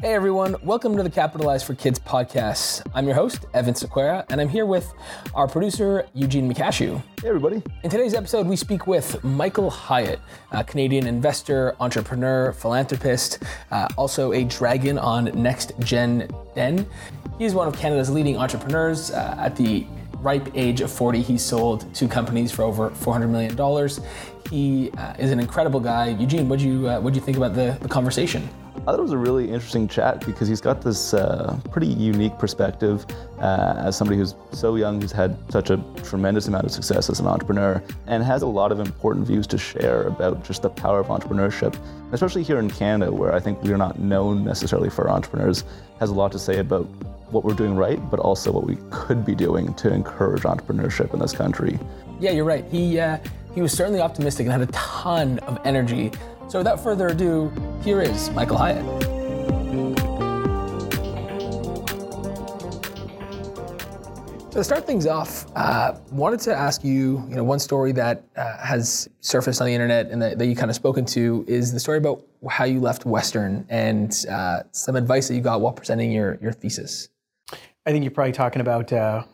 Hey everyone, welcome to the Capitalize for Kids podcast. I'm your host, Evan Sequeira, and I'm here with our producer, Eugene McCashew. Hey everybody. In today's episode, we speak with Michael Hyatt, a Canadian investor, entrepreneur, philanthropist, uh, also a dragon on Next Gen Den. He's one of Canada's leading entrepreneurs. Uh, at the ripe age of 40, he sold two companies for over $400 million. He uh, is an incredible guy. Eugene, what do you, uh, what'd you think about the, the conversation? I thought it was a really interesting chat because he's got this uh, pretty unique perspective uh, as somebody who's so young, who's had such a tremendous amount of success as an entrepreneur, and has a lot of important views to share about just the power of entrepreneurship, especially here in Canada, where I think we're not known necessarily for entrepreneurs, has a lot to say about what we're doing right, but also what we could be doing to encourage entrepreneurship in this country. Yeah, you're right. He uh, he was certainly optimistic and had a ton of energy so without further ado, here is Michael Hyatt. So to start things off, uh, wanted to ask you, you know, one story that uh, has surfaced on the internet and that, that, you kind of spoken to is the story about how you left Western and uh, some advice that you got while presenting your, your thesis. I think you're probably talking about uh,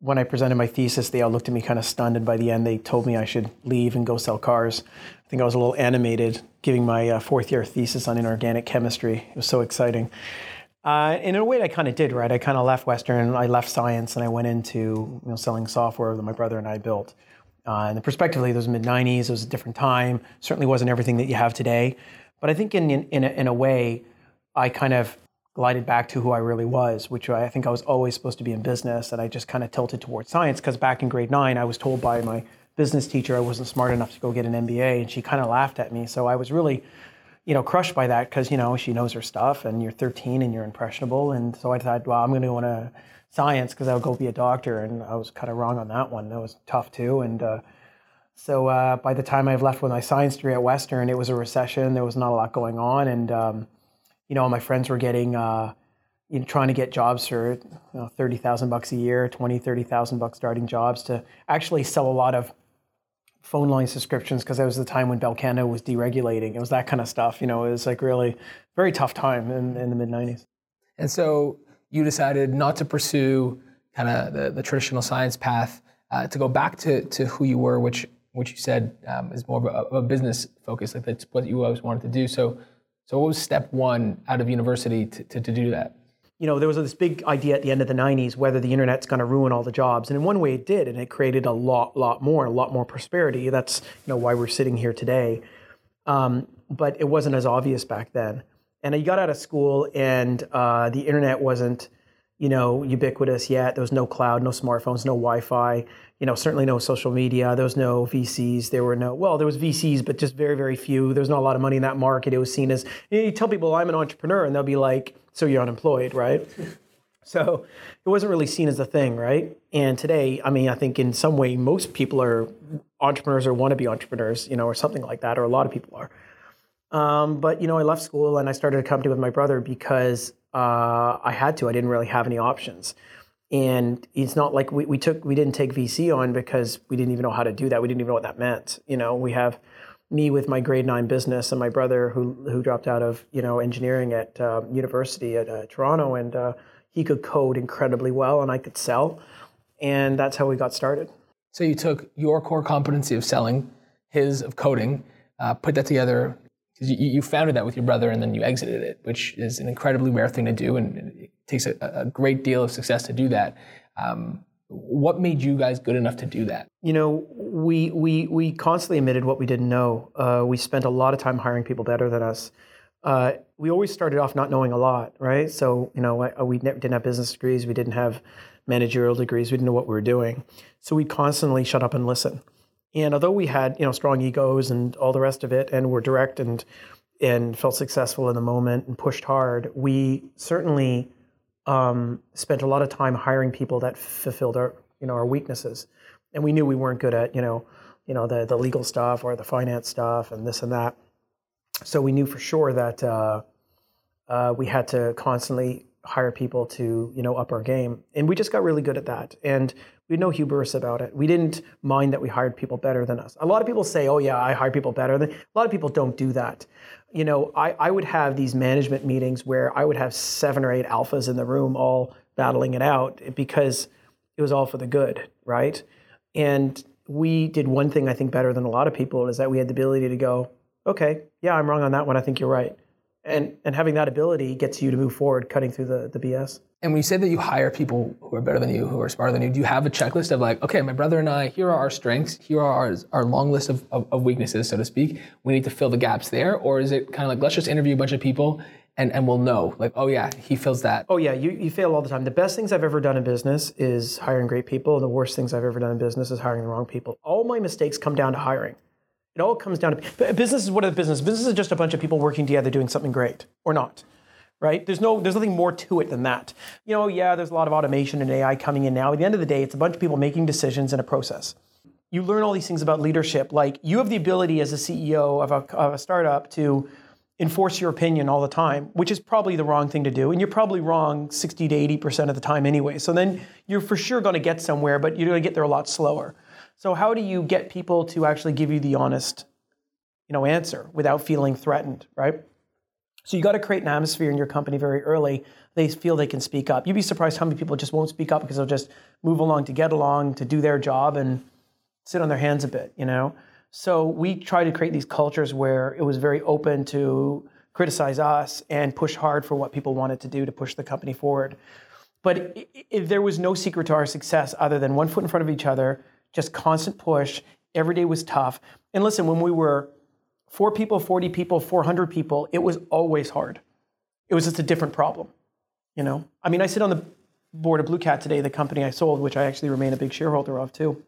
when I presented my thesis, they all looked at me kind of stunned, and by the end, they told me I should leave and go sell cars. I think I was a little animated giving my uh, fourth year thesis on inorganic chemistry. It was so exciting. Uh, in a way, I kind of did, right? I kind of left Western, I left science, and I went into you know, selling software that my brother and I built. Uh, and prospectively, those mid 90s, it was a different time. Certainly wasn't everything that you have today. But I think in, in, in, a, in a way, I kind of glided back to who I really was, which I think I was always supposed to be in business. And I just kind of tilted towards science because back in grade nine, I was told by my business teacher I wasn't smart enough to go get an MBA, and she kind of laughed at me. So I was really, you know, crushed by that because you know she knows her stuff, and you're 13 and you're impressionable, and so I thought, well, I'm going to go into science because I'll go be a doctor, and I was kind of wrong on that one. That was tough too, and. Uh, so uh, by the time I left with my science degree at Western, it was a recession. There was not a lot going on, and um, you know, my friends were getting, uh, you know, trying to get jobs for you know, thirty thousand bucks a year, 20, 30,000 bucks starting jobs to actually sell a lot of phone line subscriptions because that was the time when Bell Canada was deregulating. It was that kind of stuff. You know, it was like really very tough time in, in the mid 90s. And so you decided not to pursue kind of the, the, traditional science path, uh, to go back to, to who you were, which which you said um, is more of a, a, business focus. Like that's what you always wanted to do. So, so what was step one out of university to, to, to do that? You know, there was this big idea at the end of the 90s whether the internet's going to ruin all the jobs. And in one way it did, and it created a lot, lot more, a lot more prosperity. That's, you know, why we're sitting here today. Um, but it wasn't as obvious back then. And I got out of school and uh, the internet wasn't, you know, ubiquitous yet. There was no cloud, no smartphones, no Wi-Fi. You know, certainly no social media. There was no VCs. There were no, well, there was VCs, but just very, very few. There was not a lot of money in that market. It was seen as, you, know, you tell people I'm an entrepreneur and they'll be like, so you're unemployed, right? so it wasn't really seen as a thing, right? And today, I mean, I think in some way, most people are entrepreneurs or want to be entrepreneurs, you know, or something like that, or a lot of people are. Um, but you know, I left school and I started a company with my brother because uh, I had to. I didn't really have any options. And it's not like we, we took we didn't take VC on because we didn't even know how to do that. We didn't even know what that meant. You know, we have me with my grade nine business and my brother who who dropped out of you know engineering at uh, university at uh, Toronto and uh, he could code incredibly well and I could sell and that's how we got started. So you took your core competency of selling, his of coding, uh, put that together. You, you founded that with your brother and then you exited it, which is an incredibly rare thing to do and it takes a, a great deal of success to do that. Um, what made you guys good enough to do that? You know, we we we constantly admitted what we didn't know. Uh, we spent a lot of time hiring people better than us. Uh, we always started off not knowing a lot, right? So you know, we didn't have business degrees, we didn't have managerial degrees, we didn't know what we were doing. So we constantly shut up and listen. And although we had you know strong egos and all the rest of it, and were direct and and felt successful in the moment and pushed hard, we certainly um, spent a lot of time hiring people that fulfilled our you know our weaknesses, and we knew we weren't good at you know you know the the legal stuff or the finance stuff and this and that. So we knew for sure that uh, uh, we had to constantly hire people to you know up our game, and we just got really good at that. And we had no hubris about it. We didn't mind that we hired people better than us. A lot of people say, "Oh yeah, I hire people better." Than." A lot of people don't do that. You know, I, I would have these management meetings where I would have seven or eight alphas in the room all battling it out because it was all for the good, right? And we did one thing I think better than a lot of people is that we had the ability to go, okay, yeah, I'm wrong on that one. I think you're right. And and having that ability gets you to move forward, cutting through the, the BS. And when you say that you hire people who are better than you, who are smarter than you, do you have a checklist of like, okay, my brother and I, here are our strengths, here are our, our long list of, of, of weaknesses, so to speak. We need to fill the gaps there. Or is it kind of like, let's just interview a bunch of people and, and we'll know, like, oh yeah, he fills that. Oh yeah, you, you fail all the time. The best things I've ever done in business is hiring great people. And the worst things I've ever done in business is hiring the wrong people. All my mistakes come down to hiring. It all comes down to business is what is business? Business is just a bunch of people working together doing something great or not right? There's no, there's nothing more to it than that. You know, yeah, there's a lot of automation and AI coming in now. At the end of the day, it's a bunch of people making decisions in a process. You learn all these things about leadership. Like you have the ability as a CEO of a, of a startup to enforce your opinion all the time, which is probably the wrong thing to do. And you're probably wrong 60 to 80% of the time anyway. So then you're for sure going to get somewhere, but you're going to get there a lot slower. So how do you get people to actually give you the honest, you know, answer without feeling threatened, right? So you got to create an atmosphere in your company very early. They feel they can speak up. You'd be surprised how many people just won't speak up because they'll just move along to get along, to do their job, and sit on their hands a bit. You know. So we try to create these cultures where it was very open to criticize us and push hard for what people wanted to do to push the company forward. But there was no secret to our success other than one foot in front of each other, just constant push. Every day was tough. And listen, when we were four people, 40 people, 400 people, it was always hard. It was just a different problem. You know, I mean, I sit on the board of BlueCat today, the company I sold, which I actually remain a big shareholder of too.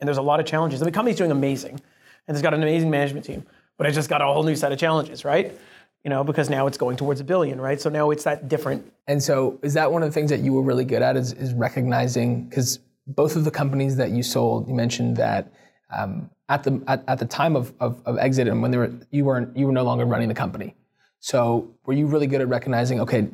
And there's a lot of challenges. The company's doing amazing, and it's got an amazing management team. But it just got a whole new set of challenges, right? You know, because now it's going towards a billion, right? So now it's that different. And so, is that one of the things that you were really good at? Is, is recognizing because both of the companies that you sold, you mentioned that um, at the at, at the time of, of, of, exit and when they were you weren't you were no longer running the company. So were you really good at recognizing okay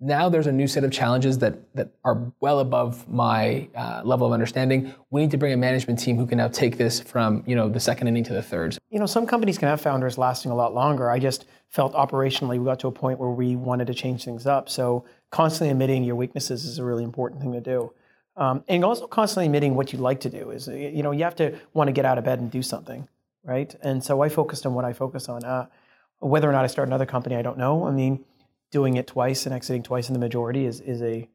now there's a new set of challenges that that are well above my uh, level of understanding. We need to bring a management team who can now take this from you know the second inning to the third. You know, some companies can have founders lasting a lot longer. I just felt operationally we got to a point where we wanted to change things up. So constantly admitting your weaknesses is a really important thing to do. Um, and also constantly admitting what you like to do is, you know, you have to want to get out of bed and do something, right? And so I focused on what I focus on. Uh, whether or not I start another company, I don't know. I mean, doing it twice and exiting twice in the majority is, is a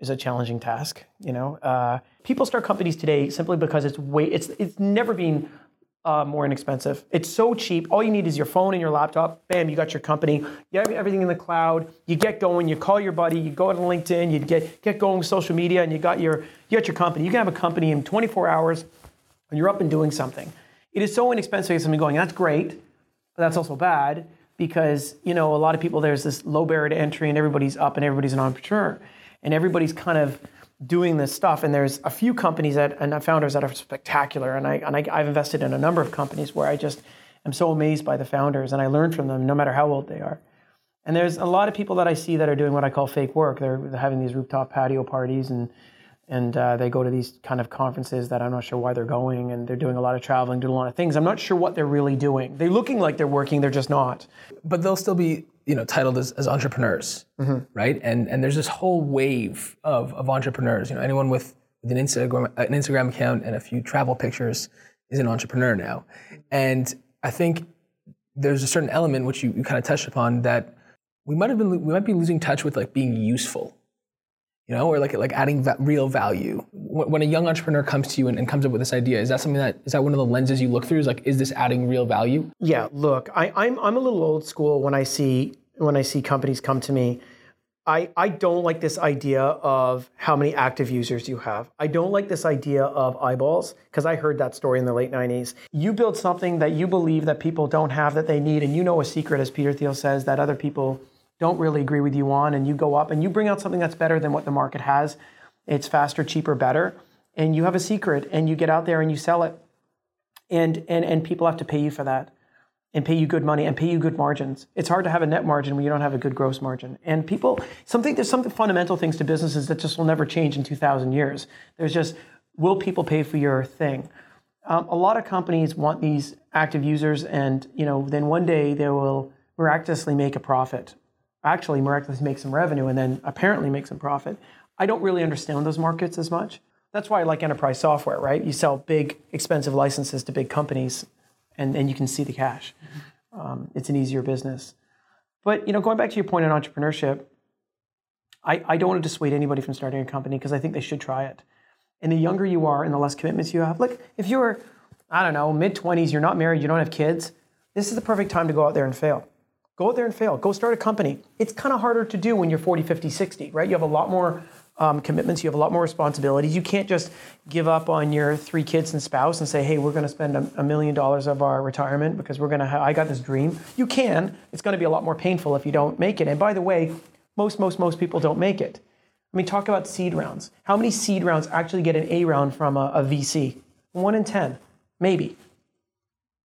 is a challenging task. You know, uh, people start companies today simply because it's way it's it's never been uh, more inexpensive. It's so cheap. All you need is your phone and your laptop. Bam, you got your company. You have everything in the cloud. You get going. You call your buddy. You go to LinkedIn. You get get going with social media, and you got your you got your company. You can have a company in 24 hours, and you're up and doing something. It is so inexpensive get something going. That's great, but that's also bad because you know a lot of people there's this low barrier to entry, and everybody's up and everybody's an entrepreneur, and everybody's kind of doing this stuff. And there's a few companies that and founders that are spectacular. And I and I, I've invested in a number of companies where I just am so amazed by the founders and I learn from them no matter how old they are. And there's a lot of people that I see that are doing what I call fake work. They're, having these rooftop patio parties and and uh, they go to these kind of conferences that I'm not sure why they're going, and they're doing a lot of traveling, doing a lot of things. I'm not sure what they're really doing. They're looking like they're working, they're just not. But they'll still be you know titled as, as entrepreneurs, mm-hmm. right? And and there's this whole wave of, of entrepreneurs. You know, anyone with, with an Instagram an Instagram account and a few travel pictures is an entrepreneur now. And I think there's a certain element which you, you kind of touched upon that we might have been we might be losing touch with like being useful you know, or like like adding va- real value. When a young entrepreneur comes to you and, and, comes up with this idea, is that something that is that one of the lenses you look through? Is like, is this adding real value? Yeah. Look, I, I'm I'm a little old school when I see when I see companies come to me. I, I don't like this idea of how many active users you have. I don't like this idea of eyeballs because I heard that story in the late 90s. You build something that you believe that people don't have that they need, and you know a secret, as Peter Thiel says, that other people don't really agree with you on, and you go up and you bring out something that's better than what the market has. It's faster, cheaper, better, and you have a secret, and you get out there and you sell it, and and and people have to pay you for that, and pay you good money and pay you good margins. It's hard to have a net margin when you don't have a good gross margin. And people, something there's some fundamental things to businesses that just will never change in 2,000 years. There's just will people pay for your thing? Um, a lot of companies want these active users, and you know, then one day they will miraculously make a profit. Actually, miraculously make some revenue and then apparently make some profit. I don't really understand those markets as much. That's why I like enterprise software, right? You sell big, expensive licenses to big companies, and, and you can see the cash. Um, it's an easier business. But you know, going back to your point on entrepreneurship, I, I don't want to dissuade anybody from starting a company because I think they should try it. And the younger you are and the less commitments you have, look, if you're, I don't know, mid 20s, you're not married, you don't have kids, this is the perfect time to go out there and fail. Go out there and fail. Go start a company. It's kind of harder to do when you're 40, 50, 60, right? You have a lot more um, commitments, you have a lot more responsibilities. You can't just give up on your three kids and spouse and say, hey, we're going to spend a, a million dollars of our retirement because we're going to have, I got this dream. You can. It's going to be a lot more painful if you don't make it. And by the way, most, most, most people don't make it. I mean, talk about seed rounds. How many seed rounds actually get an A round from a, a VC? One in 10, maybe.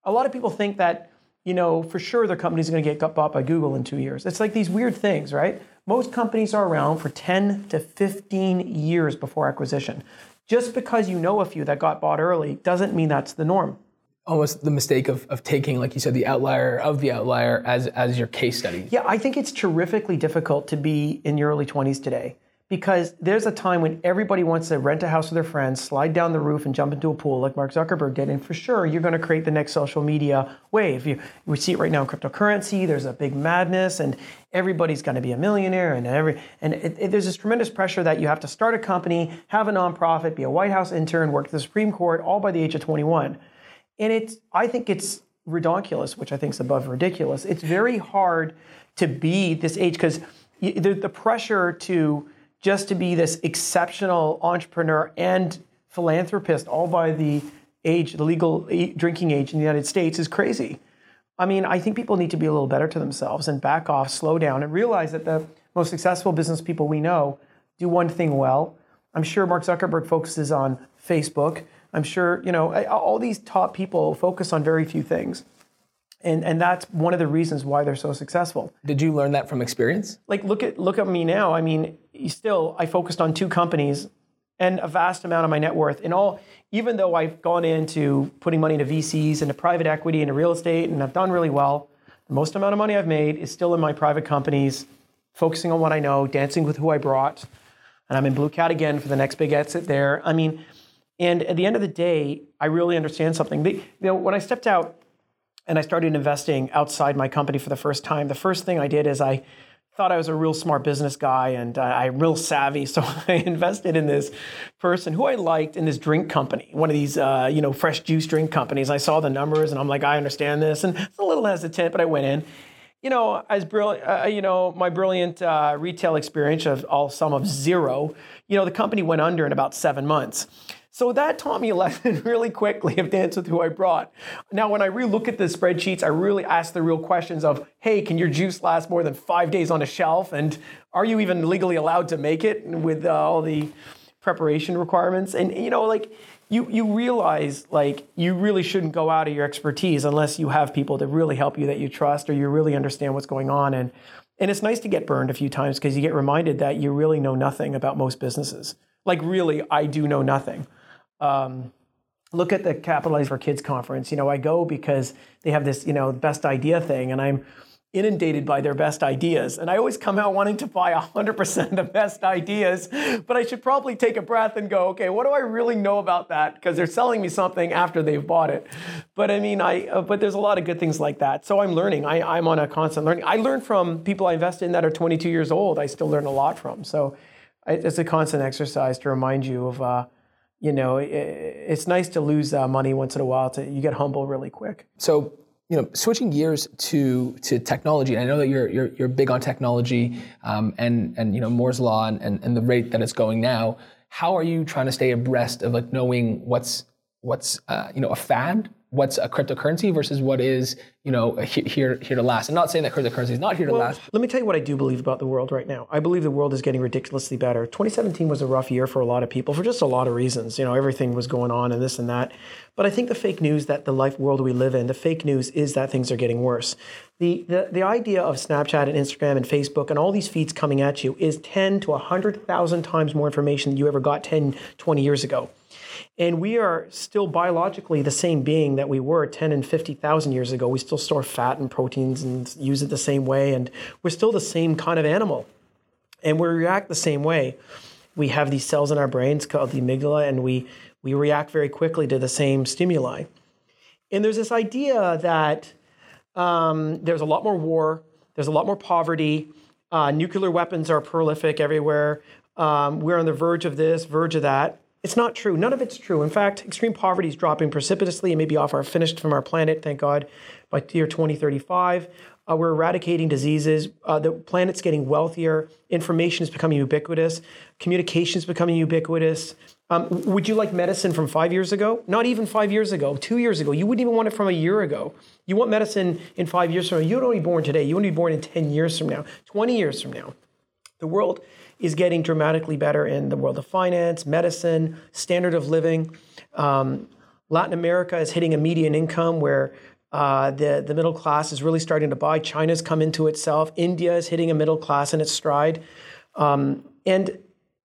A lot of people think that, you know, for sure their company's going to get bought by Google in two years. It's like these weird things, right? Most companies are around for 10 to 15 years before acquisition. Just because you know a few that got bought early doesn't mean that's the norm almost the mistake of, of taking, like you said, the outlier of the outlier as, as your case study. Yeah, I think it's terrifically difficult to be in your early 20s today because there's a time when everybody wants to rent a house with their friends, slide down the roof, and jump into a pool like Mark Zuckerberg did. And for sure, you're going to create the next social media wave. You, we see it right now in cryptocurrency. There's a big madness, and everybody's going to be a millionaire. And every and it, it, there's this tremendous pressure that you have to start a company, have a nonprofit, be a White House intern, work at the Supreme Court, all by the age of 21. And it's, I think it's ridiculous, which I think is above ridiculous. It's very hard to be this age because the, the pressure to just to be this exceptional entrepreneur and philanthropist all by the age, the legal drinking age in the United States is crazy. I mean, I think people need to be a little better to themselves and back off, slow down, and realize that the most successful business people we know do one thing well. I'm sure Mark Zuckerberg focuses on Facebook. I'm sure, you know, all these top people focus on very few things. And, and that's one of the reasons why they're so successful. Did you learn that from experience? Like look at look at me now. I mean, still I focused on two companies and a vast amount of my net worth. In all, even though I've gone into putting money into VCs, into private equity, into real estate, and I've done really well, the most amount of money I've made is still in my private companies, focusing on what I know, dancing with who I brought. And I'm in BlueCat again for the next big exit there. I mean, and at the end of the day, I really understand something. you know, when I stepped out and I started investing outside my company for the first time, the first thing I did is I thought I was a real smart business guy and uh, I'm real savvy. So I invested in this person who I liked in this drink company, one of these, uh, you know, fresh juice drink companies. I saw the numbers and I'm like, I understand this. And it's a little hesitant, but I went in. You know, as brilliant, uh, you know, my brilliant uh, retail experience of all sum of zero, you know, the company went under in about seven months. So that taught me a lesson really quickly of dance with who I brought. Now, when I relook at the spreadsheets, I really ask the real questions of, hey, can your juice last more than five days on a shelf? And are you even legally allowed to make it with uh, all the preparation requirements? And, you know, like, you, you realize like you really shouldn't go out of your expertise unless you have people to really help you that you trust or you really understand what's going on and and it's nice to get burned a few times because you get reminded that you really know nothing about most businesses like really i do know nothing um, look at the Capitalize for Kids conference. You know, I go because they have this, you know, best idea thing, and I'm inundated by their best ideas. And I always come out wanting to buy 100% of the best ideas, but I should probably take a breath and go, okay, what do I really know about that? Because they're selling me something after they've bought it. But I mean, I, uh, but there's a lot of good things like that. So I'm learning. I, I'm on a constant learning. I learn from people I invest in that are 22 years old. I still learn a lot from. So it's a constant exercise to remind you of, uh, you know, it, it's nice to lose uh, money once in a while. To you get humble really quick. So you know, switching gears to to technology, and I know that you're you're, you're big on technology um, and and you know Moore's law and, and, and the rate that it's going now. How are you trying to stay abreast of like knowing what's what's uh, you know a fad what's a cryptocurrency versus what is you know here here to last. I'm not saying that cryptocurrency is not here to well, last. Let me tell you what I do believe about the world right now. I believe the world is getting ridiculously better. 2017 was a rough year for a lot of people for just a lot of reasons. You know, everything was going on and this and that. But I think the fake news that the life world we live in, the fake news is that things are getting worse. The, the, the idea of Snapchat and Instagram and Facebook and all these feeds coming at you is 10 to 100,000 times more information than you ever got 10, 20 years ago. And we are still biologically the same being that we were 10 and 50,000 years ago. We still store fat and proteins and use it the same way. And we're still the same kind of animal. And we react the same way. We have these cells in our brains called the amygdala, and we, we react very quickly to the same stimuli. And there's this idea that um, there's a lot more war, there's a lot more poverty, uh, nuclear weapons are prolific everywhere. Um, we're on the verge of this, verge of that. It's not true. None of it's true. In fact, extreme poverty is dropping precipitously and maybe off our finished from our planet, thank God, by year 2035. Uh, we're eradicating diseases. Uh, the planet's getting wealthier. Information is becoming ubiquitous. Communication is becoming ubiquitous. Um, would you like medicine from five years ago? Not even five years ago, two years ago. You wouldn't even want it from a year ago. You want medicine in five years from now. You don't want to be born today. You want to be born in 10 years from now, 20 years from now. The world is getting dramatically better in the world of finance, medicine, standard of living. Um, Latin America is hitting a median income where uh, the, the middle class is really starting to buy. China's come into itself. India is hitting a middle class in its stride. Um, and,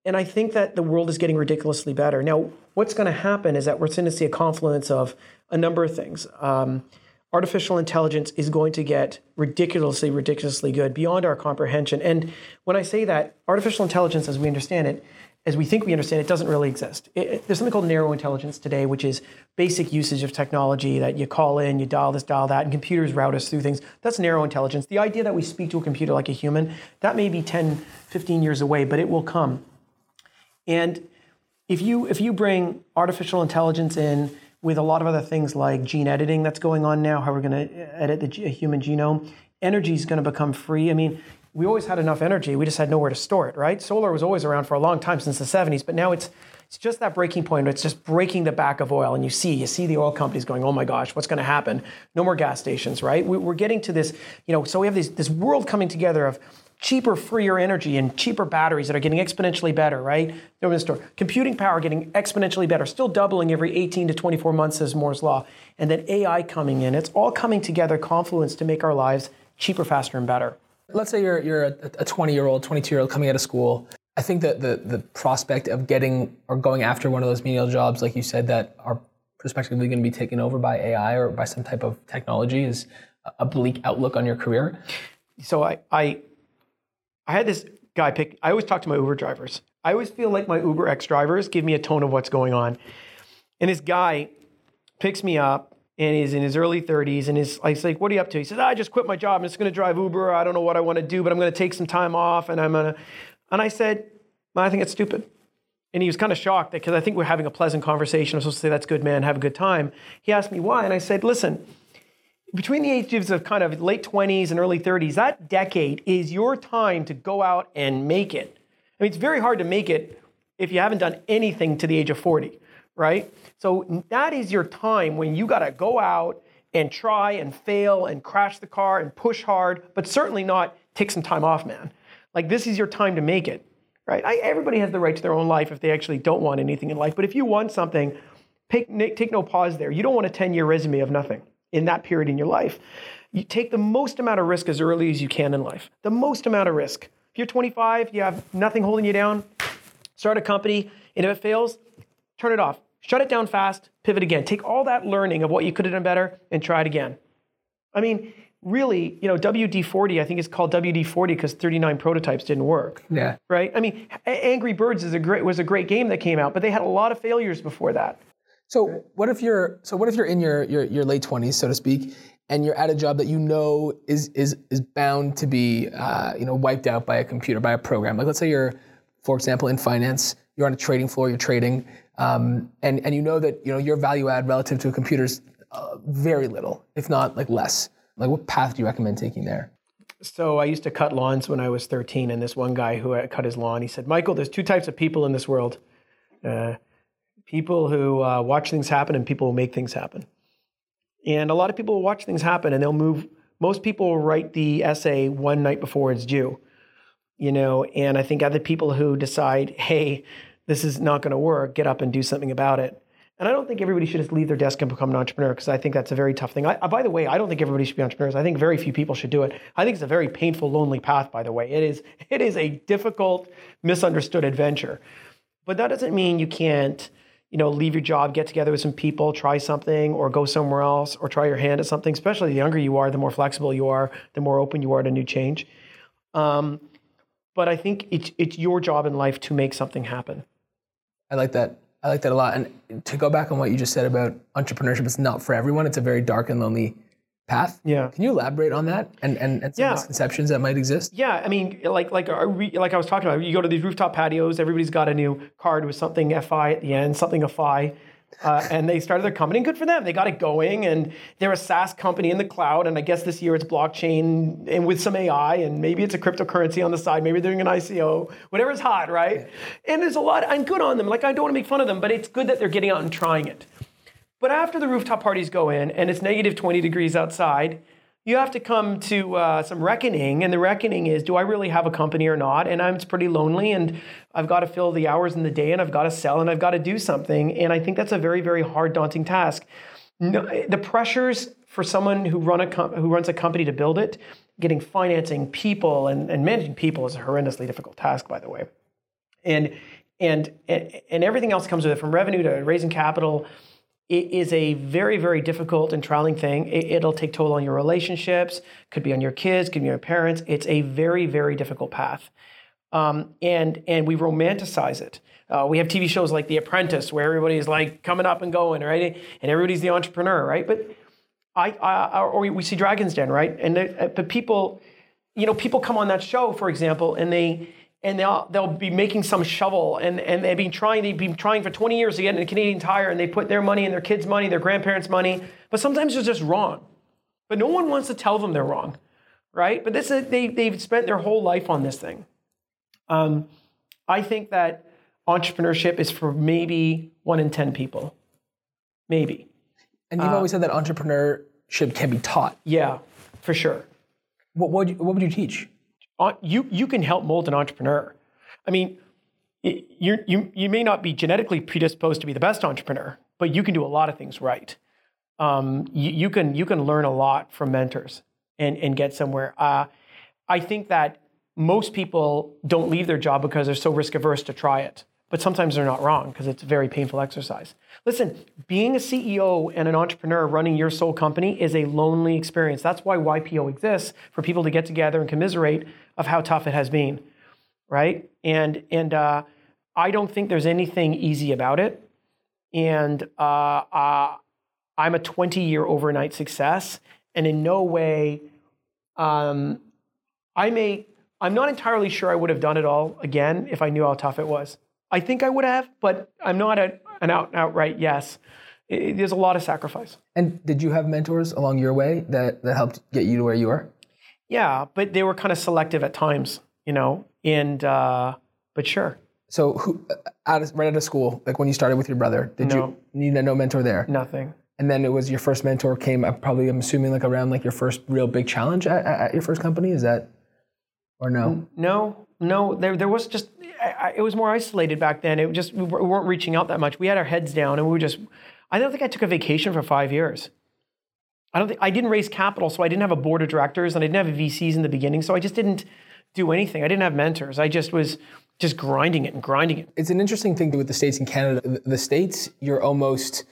and I think that the world is getting ridiculously better. Now, what's going to happen is that we're going to see a confluence of a number of things. Um, artificial intelligence is going to get ridiculously, ridiculously good beyond our comprehension. And when I say that, artificial intelligence, as we understand it, as we think we understand it, doesn't really exist. It, it, there's something called narrow intelligence today, which is basic usage of technology that you call in, you dial this, dial that, and computers route us through things. That's narrow intelligence. The idea that we speak to a computer like a human, that may be 10, 15 years away, but it will come. And if you if you bring artificial intelligence in with a lot of other things like gene editing that's going on now, how we're going to edit the human genome. Energy is going to become free. I mean, we always had enough energy. We just had nowhere to store it, right? Solar was always around for a long time since the 70s, but now it's it's just that breaking point. It's just breaking the back of oil, and you see you see the oil companies going, "Oh my gosh, what's going to happen? No more gas stations, right?" We're getting to this, you know. So we have this this world coming together of cheaper, freer energy and cheaper batteries that are getting exponentially better, right? Store. Computing power getting exponentially better, still doubling every 18 to 24 months as Moore's Law. And then AI coming in. It's all coming together, confluence to make our lives cheaper, faster, and better. Let's say you're, you're a 20 year old, 22 year old coming out of school. I think that the, the prospect of getting or going after one of those menial jobs, like you said, that are prospectively going to be taken over by AI or by some type of technology is a bleak outlook on your career. So I, I I had this guy pick, I always talk to my Uber drivers. I always feel like my Uber X drivers give me a tone of what's going on. And this guy picks me up and he's in his early 30s and he's I say, What are you up to? He says, ah, I just quit my job. I'm just going to drive Uber. I don't know what I want to do, but I'm going to take some time off and I'm going to. And I said, I think it's stupid. And he was kind of shocked because I think we're having a pleasant conversation. I'm supposed to say, That's good, man. Have a good time. He asked me why. And I said, Listen, between the ages of kind of late 20s and early 30s, that decade is your time to go out and make it. I mean, it's very hard to make it if you haven't done anything to the age of 40, right? So that is your time when you got to go out and try and fail and crash the car and push hard, but certainly not take some time off, man. Like this is your time to make it, right? I, everybody has the right to their own life if they actually don't want anything in life. But if you want something, take, take no pause there. You don't want a 10 year resume of nothing in that period in your life. You take the most amount of risk as early as you can in life. The most amount of risk. If you're 25, you have nothing holding you down, start a company, and if it fails, turn it off. Shut it down fast, pivot again. Take all that learning of what you could have done better and try it again. I mean, really, you know, WD-40, I think it's called WD-40 because 39 prototypes didn't work. Yeah. Right? I mean, Angry Birds is a great, was a great game that came out, but they had a lot of failures before that. So what if you're so what if you're in your your, your late twenties, so to speak, and you're at a job that you know is is is bound to be uh, you know wiped out by a computer by a program. Like let's say you're, for example, in finance, you're on a trading floor, you're trading, um, and and you know that you know your value add relative to a computer's uh, very little, if not like less. Like what path do you recommend taking there? So I used to cut lawns when I was 13, and this one guy who cut his lawn, he said, "Michael, there's two types of people in this world." Uh, people who uh, watch things happen and people who make things happen. And a lot of people will watch things happen and they'll move. Most people will write the essay one night before it's due, you know. And I think other people who decide, hey, this is not going to work, get up and do something about it. And I don't think everybody should just leave their desk and become an entrepreneur because I think that's a very tough thing. I, by the way, I don't think everybody should be entrepreneurs. I think very few people should do it. I think it's a very painful, lonely path. By the way, it is. It is a difficult, misunderstood adventure. But that doesn't mean you can't you know, leave your job, get together with some people, try something, or go somewhere else, or try your hand at something. Especially the younger you are, the more flexible you are, the more open you are to new change. Um, but I think it's it's your job in life to make something happen. I like that. I like that a lot. And to go back on what you just said about entrepreneurship, it's not for everyone. It's a very dark and lonely path. Yeah. Can you elaborate on that and and, and some Yeah. misconceptions that might exist? Yeah, I mean, like like re- like I was talking about, you go to these rooftop patios. Everybody's got a new card with something FI at the end, something FI, uh, and they started their company. And good for them, they got it going, and they're a SaaS company in the cloud. And I guess this year it's blockchain and with some AI, and maybe it's a cryptocurrency on the side. Maybe they're doing an ICO, whatever's hot, right? And there's a lot. I'm good on them. Like I don't want to make fun of them, but it's good that they're getting out and trying it. But after the rooftop parties go in and it's negative 20 degrees outside, you have to come to uh, some reckoning. And the reckoning is do I really have a company or not? And I'm pretty lonely and I've got to fill the hours in the day and I've got to sell and I've got to do something. And I think that's a very, very hard, daunting task. No, the pressures for someone who, run a com- who runs a company to build it, getting financing, people, and, and managing people is a horrendously difficult task, by the way and and and everything else comes with it from revenue to raising capital it is a very very difficult and trialing thing. It, it'll take toll on your relationships could be on your kids could be on your parents. It's a very very difficult path. Um, and and we romanticize it. Uh, we have tv shows like the apprentice where everybody's like coming up and going right? And everybody's the entrepreneur right? But I, I or we- see Dragon's Den, right? And uh, but people, you know, people come on that show, for example, and they and they'll they'll be making some shovel, and and they've been trying they've been trying for 20 years to get in a Canadian Tire, and they put their money and their kids' money, their grandparents' money, but sometimes they're just wrong. But no one wants to tell them they're wrong, right? But this is, they they've spent their whole life on this thing. Um, I think that entrepreneurship is for maybe one in ten people, maybe. And Uh, you've always said that entrepreneurship can be taught. Yeah, for sure. What what would you, what would you teach? On- you you can help mold an entrepreneur. I mean, you you you may not be genetically predisposed to be the best entrepreneur, but you can do a lot of things right. Um, you, you can you can learn a lot from mentors and and get somewhere. Uh, I think that most people don't leave their job because they're so risk averse to try it. But sometimes they're not wrong because it's a very painful exercise. Listen, being a CEO and an entrepreneur running your sole company is a lonely experience. That's why YPO exists for people to get together and commiserate of how tough it has been, right? And and uh, I don't think there's anything easy about it. And uh, uh, I'm a 20 year overnight success, and in no way, um, I may. I'm not entirely sure I would have done it all again if I knew how tough it was. I think I would have, but I'm not a, an out outright yes. It- there's a lot of sacrifice. And did you have mentors along your way that that helped get you to where you are? Yeah, but they were kind of selective at times, you know. And uh, but sure, So who out of, right out of school, like when you started with your brother, did No. you need a no mentor there? nothing. And then it was your first mentor came uh, probably I'm assuming like around like your first real big challenge at, at your first company. Is that or no? No, no, there, there was just, I, I, it was more isolated back then. It just, we we weren't reaching out that much. We had our heads down and we were just, I don't think I took a vacation for five years. I don't think, I didn't raise capital, so I didn't have a board of directors and I didn't have VCs in the beginning. So I just didn't do anything. I didn't have mentors. I just was just grinding it and grinding it. It's an interesting thing with the states in Canada. The- The states, you're almost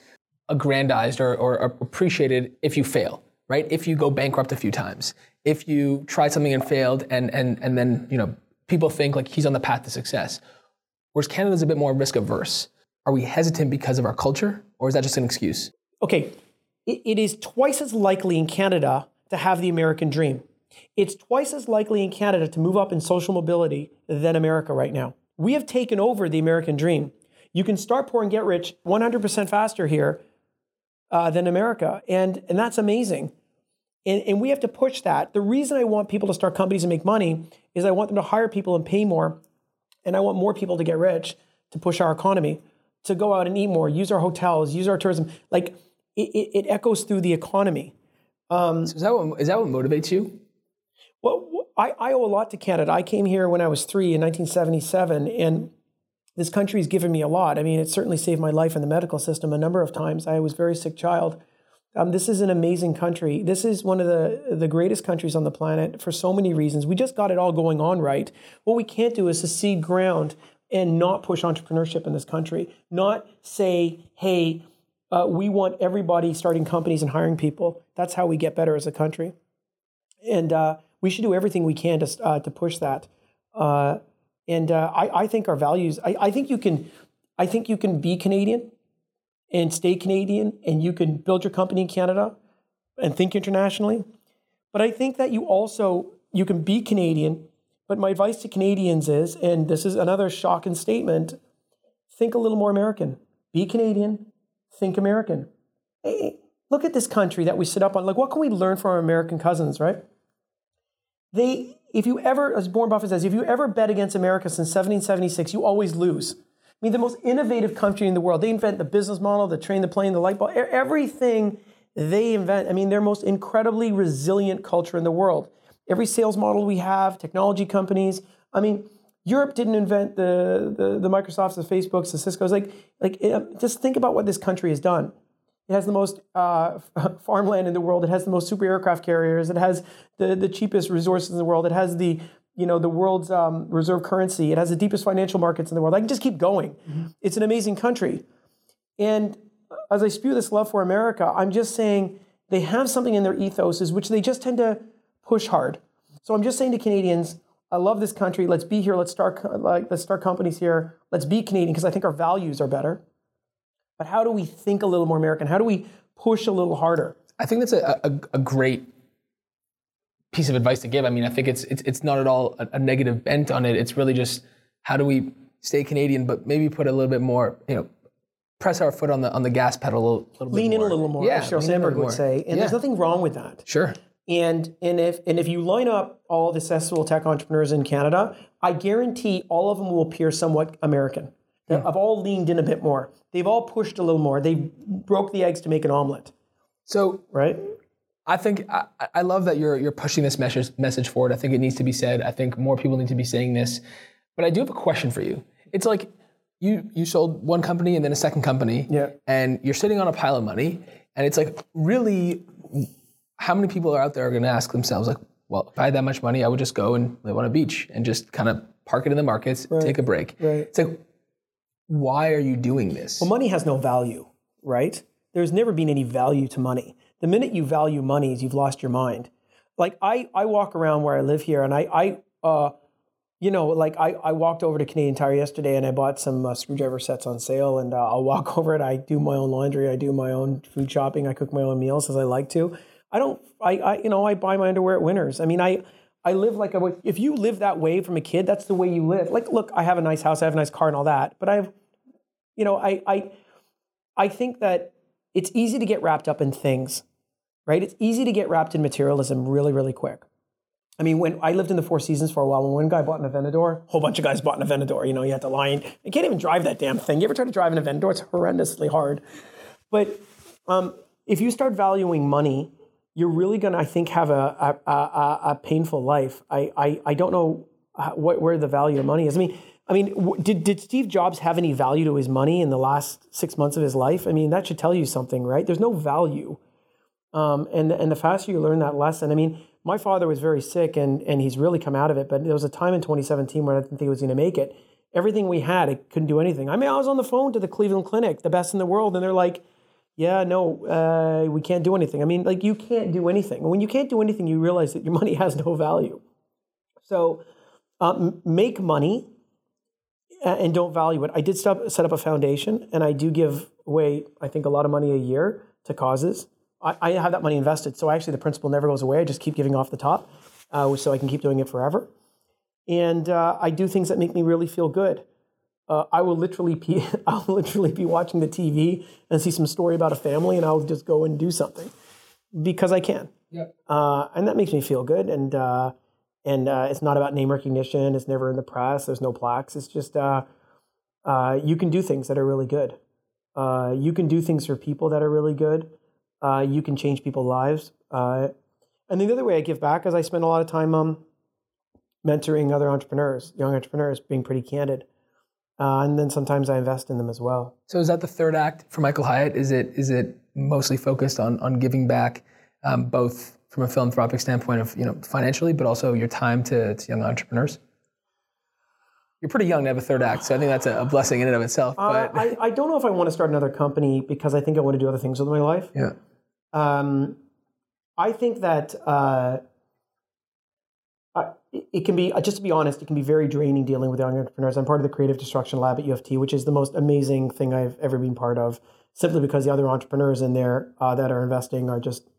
aggrandized or, or appreciated if you fail, right? If you go bankrupt a few times, if you try something and failed, and and and then you know people think like he's on the path to success. Whereas Canada's a bit more risk averse. Are we hesitant because of our culture, or is that just an excuse? okay, it, is twice as likely in Canada to have the American dream. It's twice as likely in Canada to move up in social mobility than America right now. We have taken over the American dream. You can start poor and get rich 100% faster here uh, than America, and, and that's amazing. And, and we have to push that. The reason I want people to start companies and make money is I want them to hire people and pay more, and I want more people to get rich to push our economy, to go out and eat more, use our hotels, use our tourism. Like it, it, it echoes through the economy. So is that what, is that what motivates you? Well, I, I owe a lot to Canada. I came here when I was three in 1977, and this country's given me a lot. I mean, it certainly saved my life in the medical system a number of times. I was a very sick child. Um, this is an amazing country. This is one of the, the greatest countries on the planet for so many reasons. We just got it all going on right. What we can't do is to cede ground and not push entrepreneurship in this country. Not say, hey, uh, we want everybody starting companies and hiring people. That's how we get better as a country. And uh, we should do everything we can to, uh, to push that. Uh, and uh, I, I think our values, I, I think you can, I think you can be Canadian and stay Canadian and you can build your company in Canada and think internationally. But I think that you also, you can be Canadian but my advice to Canadians is, and this is another shocking statement, think a little more American. Be Canadian, think American. Hey, look at this country that we sit up on. Like, what can we learn from our American cousins, right? They, if you ever, as Warren Buffett says, if you ever bet against America since 1776, you always lose. I mean, the most innovative country in the world. They invent the business model, the train, the plane, the light bulb, everything they invent. I mean, they're most incredibly resilient culture in the world every sales model we have, technology companies. I mean, Europe didn't invent the, the, the Microsofts, the Facebooks, the Cisco's. Like, like it, just think about what this country has done. It has the most uh, farmland in the world. It has the most super aircraft carriers. It has the, the cheapest resources in the world. It has the you know the world's um, reserve currency. It has the deepest financial markets in the world. I can just keep going. Mm-hmm. It's an amazing country. And as I spew this love for America, I'm just saying they have something in their ethos, which they just tend to push hard. So I'm just saying to Canadians, I love this country. Let's be here. Let's start like let's start companies here. Let's be Canadian because I think our values are better. But how do we think a little more American? How do we push a little harder? I think that's a, a, a great piece of advice to give. I mean, I think it's it's, it's not at all a, a, negative bent on it. It's really just how do we stay Canadian, but maybe put a little bit more, you know, press our foot on the on the gas pedal a little, little lean in a little more. Yeah, as Sheryl Sandberg would say, and yeah. there's nothing wrong with that. Sure. And, and, if, and if you line up all the successful tech entrepreneurs in Canada, I guarantee all of them will appear somewhat American. They have hmm. all leaned in a bit more. They've all pushed a little more. They broke the eggs to make an omelet. So, right? I think I, I love that you're you're pushing this message message forward. I think it needs to be said. I think more people need to be saying this. But I do have a question for you. It's like you you sold one company and then a second company, yeah. and you're sitting on a pile of money, and it's like really how many people are out there are going to ask themselves like, well, if I had that much money, I would just go and live on a beach and just kind of park it in the markets, right. take a break. Right. It's like, why are you doing this? Well, money has no value, right? There's never been any value to money. The minute you value money, you've lost your mind. Like I, I walk around where I live here, and I, I, uh, you know, like I, I walked over to Canadian Tire yesterday, and I bought some uh, screwdriver sets on sale, and uh, I'll walk over it. I do my own laundry, I do my own food shopping, I cook my own meals as I like to. I don't, I, I, you know, I buy my underwear at Winners. I mean, I, I live like a, if you live that way from a kid, that's the way you live. Like, look, I have a nice house, I have a nice car and all that, but I've, you know, I, I, I think that it's easy to get wrapped up in things, right? It's easy to get wrapped in materialism really, really quick. I mean, when I lived in the Four Seasons for a while, when one guy bought an Aventador, a whole bunch of guys bought an Aventador. You know, you had to line. You can't even drive that damn thing. You ever try to drive an Aventador? It's horrendously hard. But um, if you start valuing money you're really going to, I think, have a, a, a, a painful life. I, I, I don't know what, where the value of money is. I mean, I mean, did, did Steve Jobs have any value to his money in the last six months of his life? I mean, that should tell you something, right? There's no value. Um, and, and the faster you learn that lesson, I mean, my father was very sick and, and he's really come out of it, but there was a time in 2017 when I didn't think he was going to make it. Everything we had, it couldn't do anything. I mean, I was on the phone to the Cleveland Clinic, the best in the world, and they're like, yeah, no, uh, we can't do anything. I mean, like you can't do anything. When you can't do anything, you realize that your money has no value. So um, make money and don't value it. I did stop, set up a foundation and I do give away, I think, a lot of money a year to causes. I, I have that money invested. So actually, the principal never goes away. I just keep giving off the top uh, so I can keep doing it forever. And uh, I do things that make me really feel good uh, I will literally be I'll literally be watching the TV and see some story about a family, and I'll just go and do something because I can. Yep. Uh, and that makes me feel good. And uh, and uh, it's not about name recognition. It's never in the press. There's no plaques. It's just uh, uh, you can do things that are really good. you can do things for people that are really good. you can change people's lives. and the other way I give back is I spend a lot of time um, mentoring other entrepreneurs, young entrepreneurs, being pretty candid. Uh, and then sometimes I invest in them as well. So is that the third act for Michael Hyatt? Is it is it mostly focused on on giving back, um, both from a philanthropic standpoint of you know financially, but also your time to, to young entrepreneurs? You're pretty young to have a third act, so I think that's a, a blessing in and of itself. Uh, I, I don't know if I want to start another company because I think I want to do other things with my life. yeah, Um, I think that uh, uh, it can be, uh, just to be honest, it can be very draining dealing with young entrepreneurs. I'm part of the Creative Destruction Lab at U of T, which is the most amazing thing I've ever been part of, simply because the other entrepreneurs in there uh, that are investing are just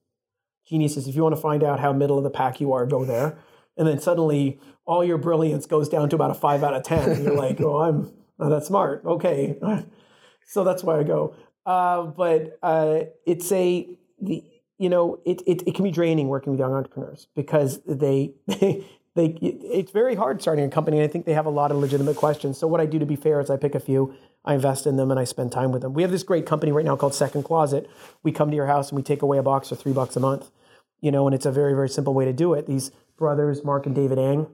geniuses. If you want to find out how middle of the pack you are, go there. And then suddenly all your brilliance goes down to about a five out of 10. And you're like, oh, I'm not that smart. Okay. so that's why I go. Uh, but uh, it's a, the, you know, it, it, it can be draining working with young entrepreneurs because they, they, they, it's very hard starting a company. And I think they have a lot of legitimate questions. So what I do to be fair is I pick a few, I invest in them, and I spend time with them. We have this great company right now called Second Closet. We come to your house and we take away a box for three bucks a month, you know, and it's a very, very simple way to do it. These brothers, Mark and David Ang,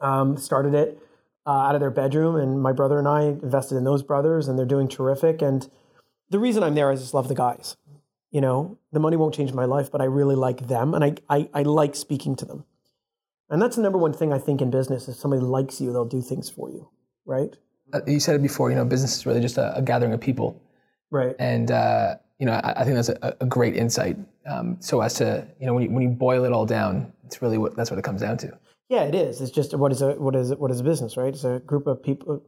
um, started it uh, out of their bedroom, and my brother and I invested in those brothers, and they're doing terrific. And the reason I'm there is I just love the guys. You know, the money won't change my life, but I really like them, and I, I, I like speaking to them. And that's the number one thing I think in business. If somebody likes you, they'll do things for you, right? Uh, you said it before. You know, business is really just a, a gathering of people, Right. and uh, you know, I, I think that's a, a great insight. Um, so as to you know, when you, when you boil it all down, it's really what that's what it comes down to. Yeah, it is. It's just what is a what is what is a business, right? It's a group of people,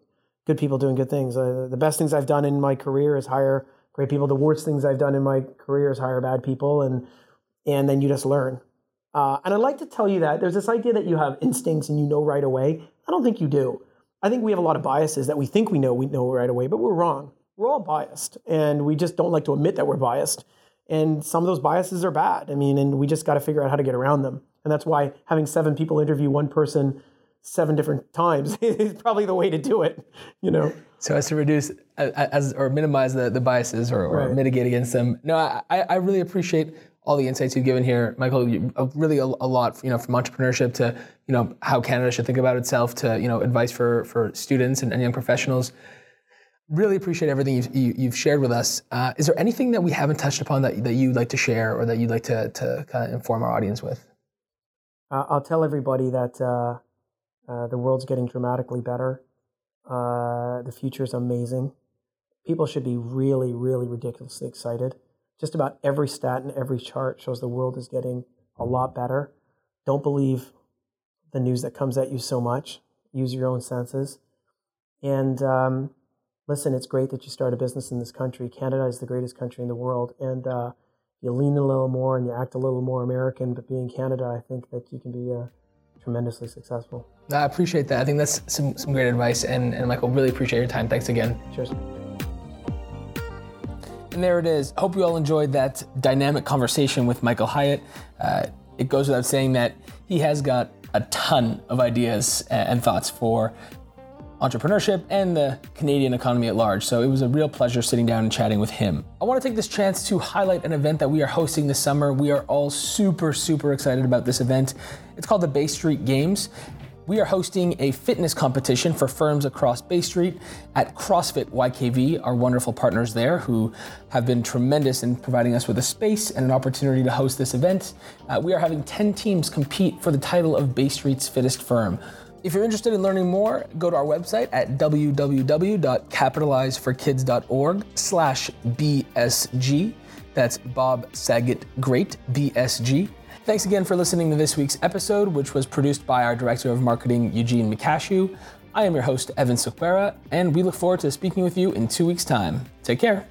good people doing good things. Uh, the best things I've done in my career is hire great people. The worst things I've done in my career is hire bad people, and and then you just learn. Uh, and I'd like to tell you that there's this idea that you have instincts and you know right away. I don't think you do. I think we have a lot of biases that we think we know we know right away, but we're wrong. We're all biased, and we just don't like to admit that we're biased. And some of those biases are bad. I mean, and we just got to figure out how to get around them. And that's why having seven people interview one person seven different times is probably the way to do it. You know. So as to reduce as or minimize the, the biases or, or Right. mitigate against them. No, I, I really appreciate all the insights you've given here, Michael. You, uh, really a, a lot, you know, from entrepreneurship to you know how Canada should think about itself to you know advice for for students and, and young professionals. Really appreciate everything you've, you, you've shared with us. Uh, is there anything that we haven't touched upon that, that you'd like to share or that you'd like to, to kind of inform our audience with? Uh, I'll tell everybody that uh, uh, the world's getting dramatically better. The future is amazing. People should be really, really ridiculously excited. Just about every stat and every chart shows the world is getting a lot better. Don't believe the news that comes at you so much. Use your own senses. And um, listen, it's great that you start a business in this country. Canada is the greatest country in the world. And uh, you lean a little more and you act a little more American, but being Canada, I think that you can be uh, tremendously successful. I appreciate that. I think that's some, some great advice. And, and Michael, really appreciate your time. Thanks again. Cheers. And there it is. Hope you all enjoyed that dynamic conversation with Michael Hyatt. Uh, it goes without saying that he has got a ton of ideas and thoughts for entrepreneurship and the Canadian economy at large. So it was a real pleasure sitting down and chatting with him. I want to take this chance to highlight an event that we are hosting this summer. We are all super, super excited about this event. It's called the Bay Street Games. We are hosting a fitness competition for firms across Bay Street at CrossFit YKV, our wonderful partners there who have been tremendous in providing us with a space and an opportunity to host this event. Uh, we are having 10 teams compete for the title of Bay Street's fittest firm. If you're interested in learning more, go to our website at www.capitalizeforkids.org slash BSG. That's Bob Saget Great, BSG. Thanks again for listening to this week's episode, which was produced by our Director of Marketing, Eugene Mikashu. I am your host, Evan Sukwera, and we look forward to speaking with you in two weeks' time. Take care.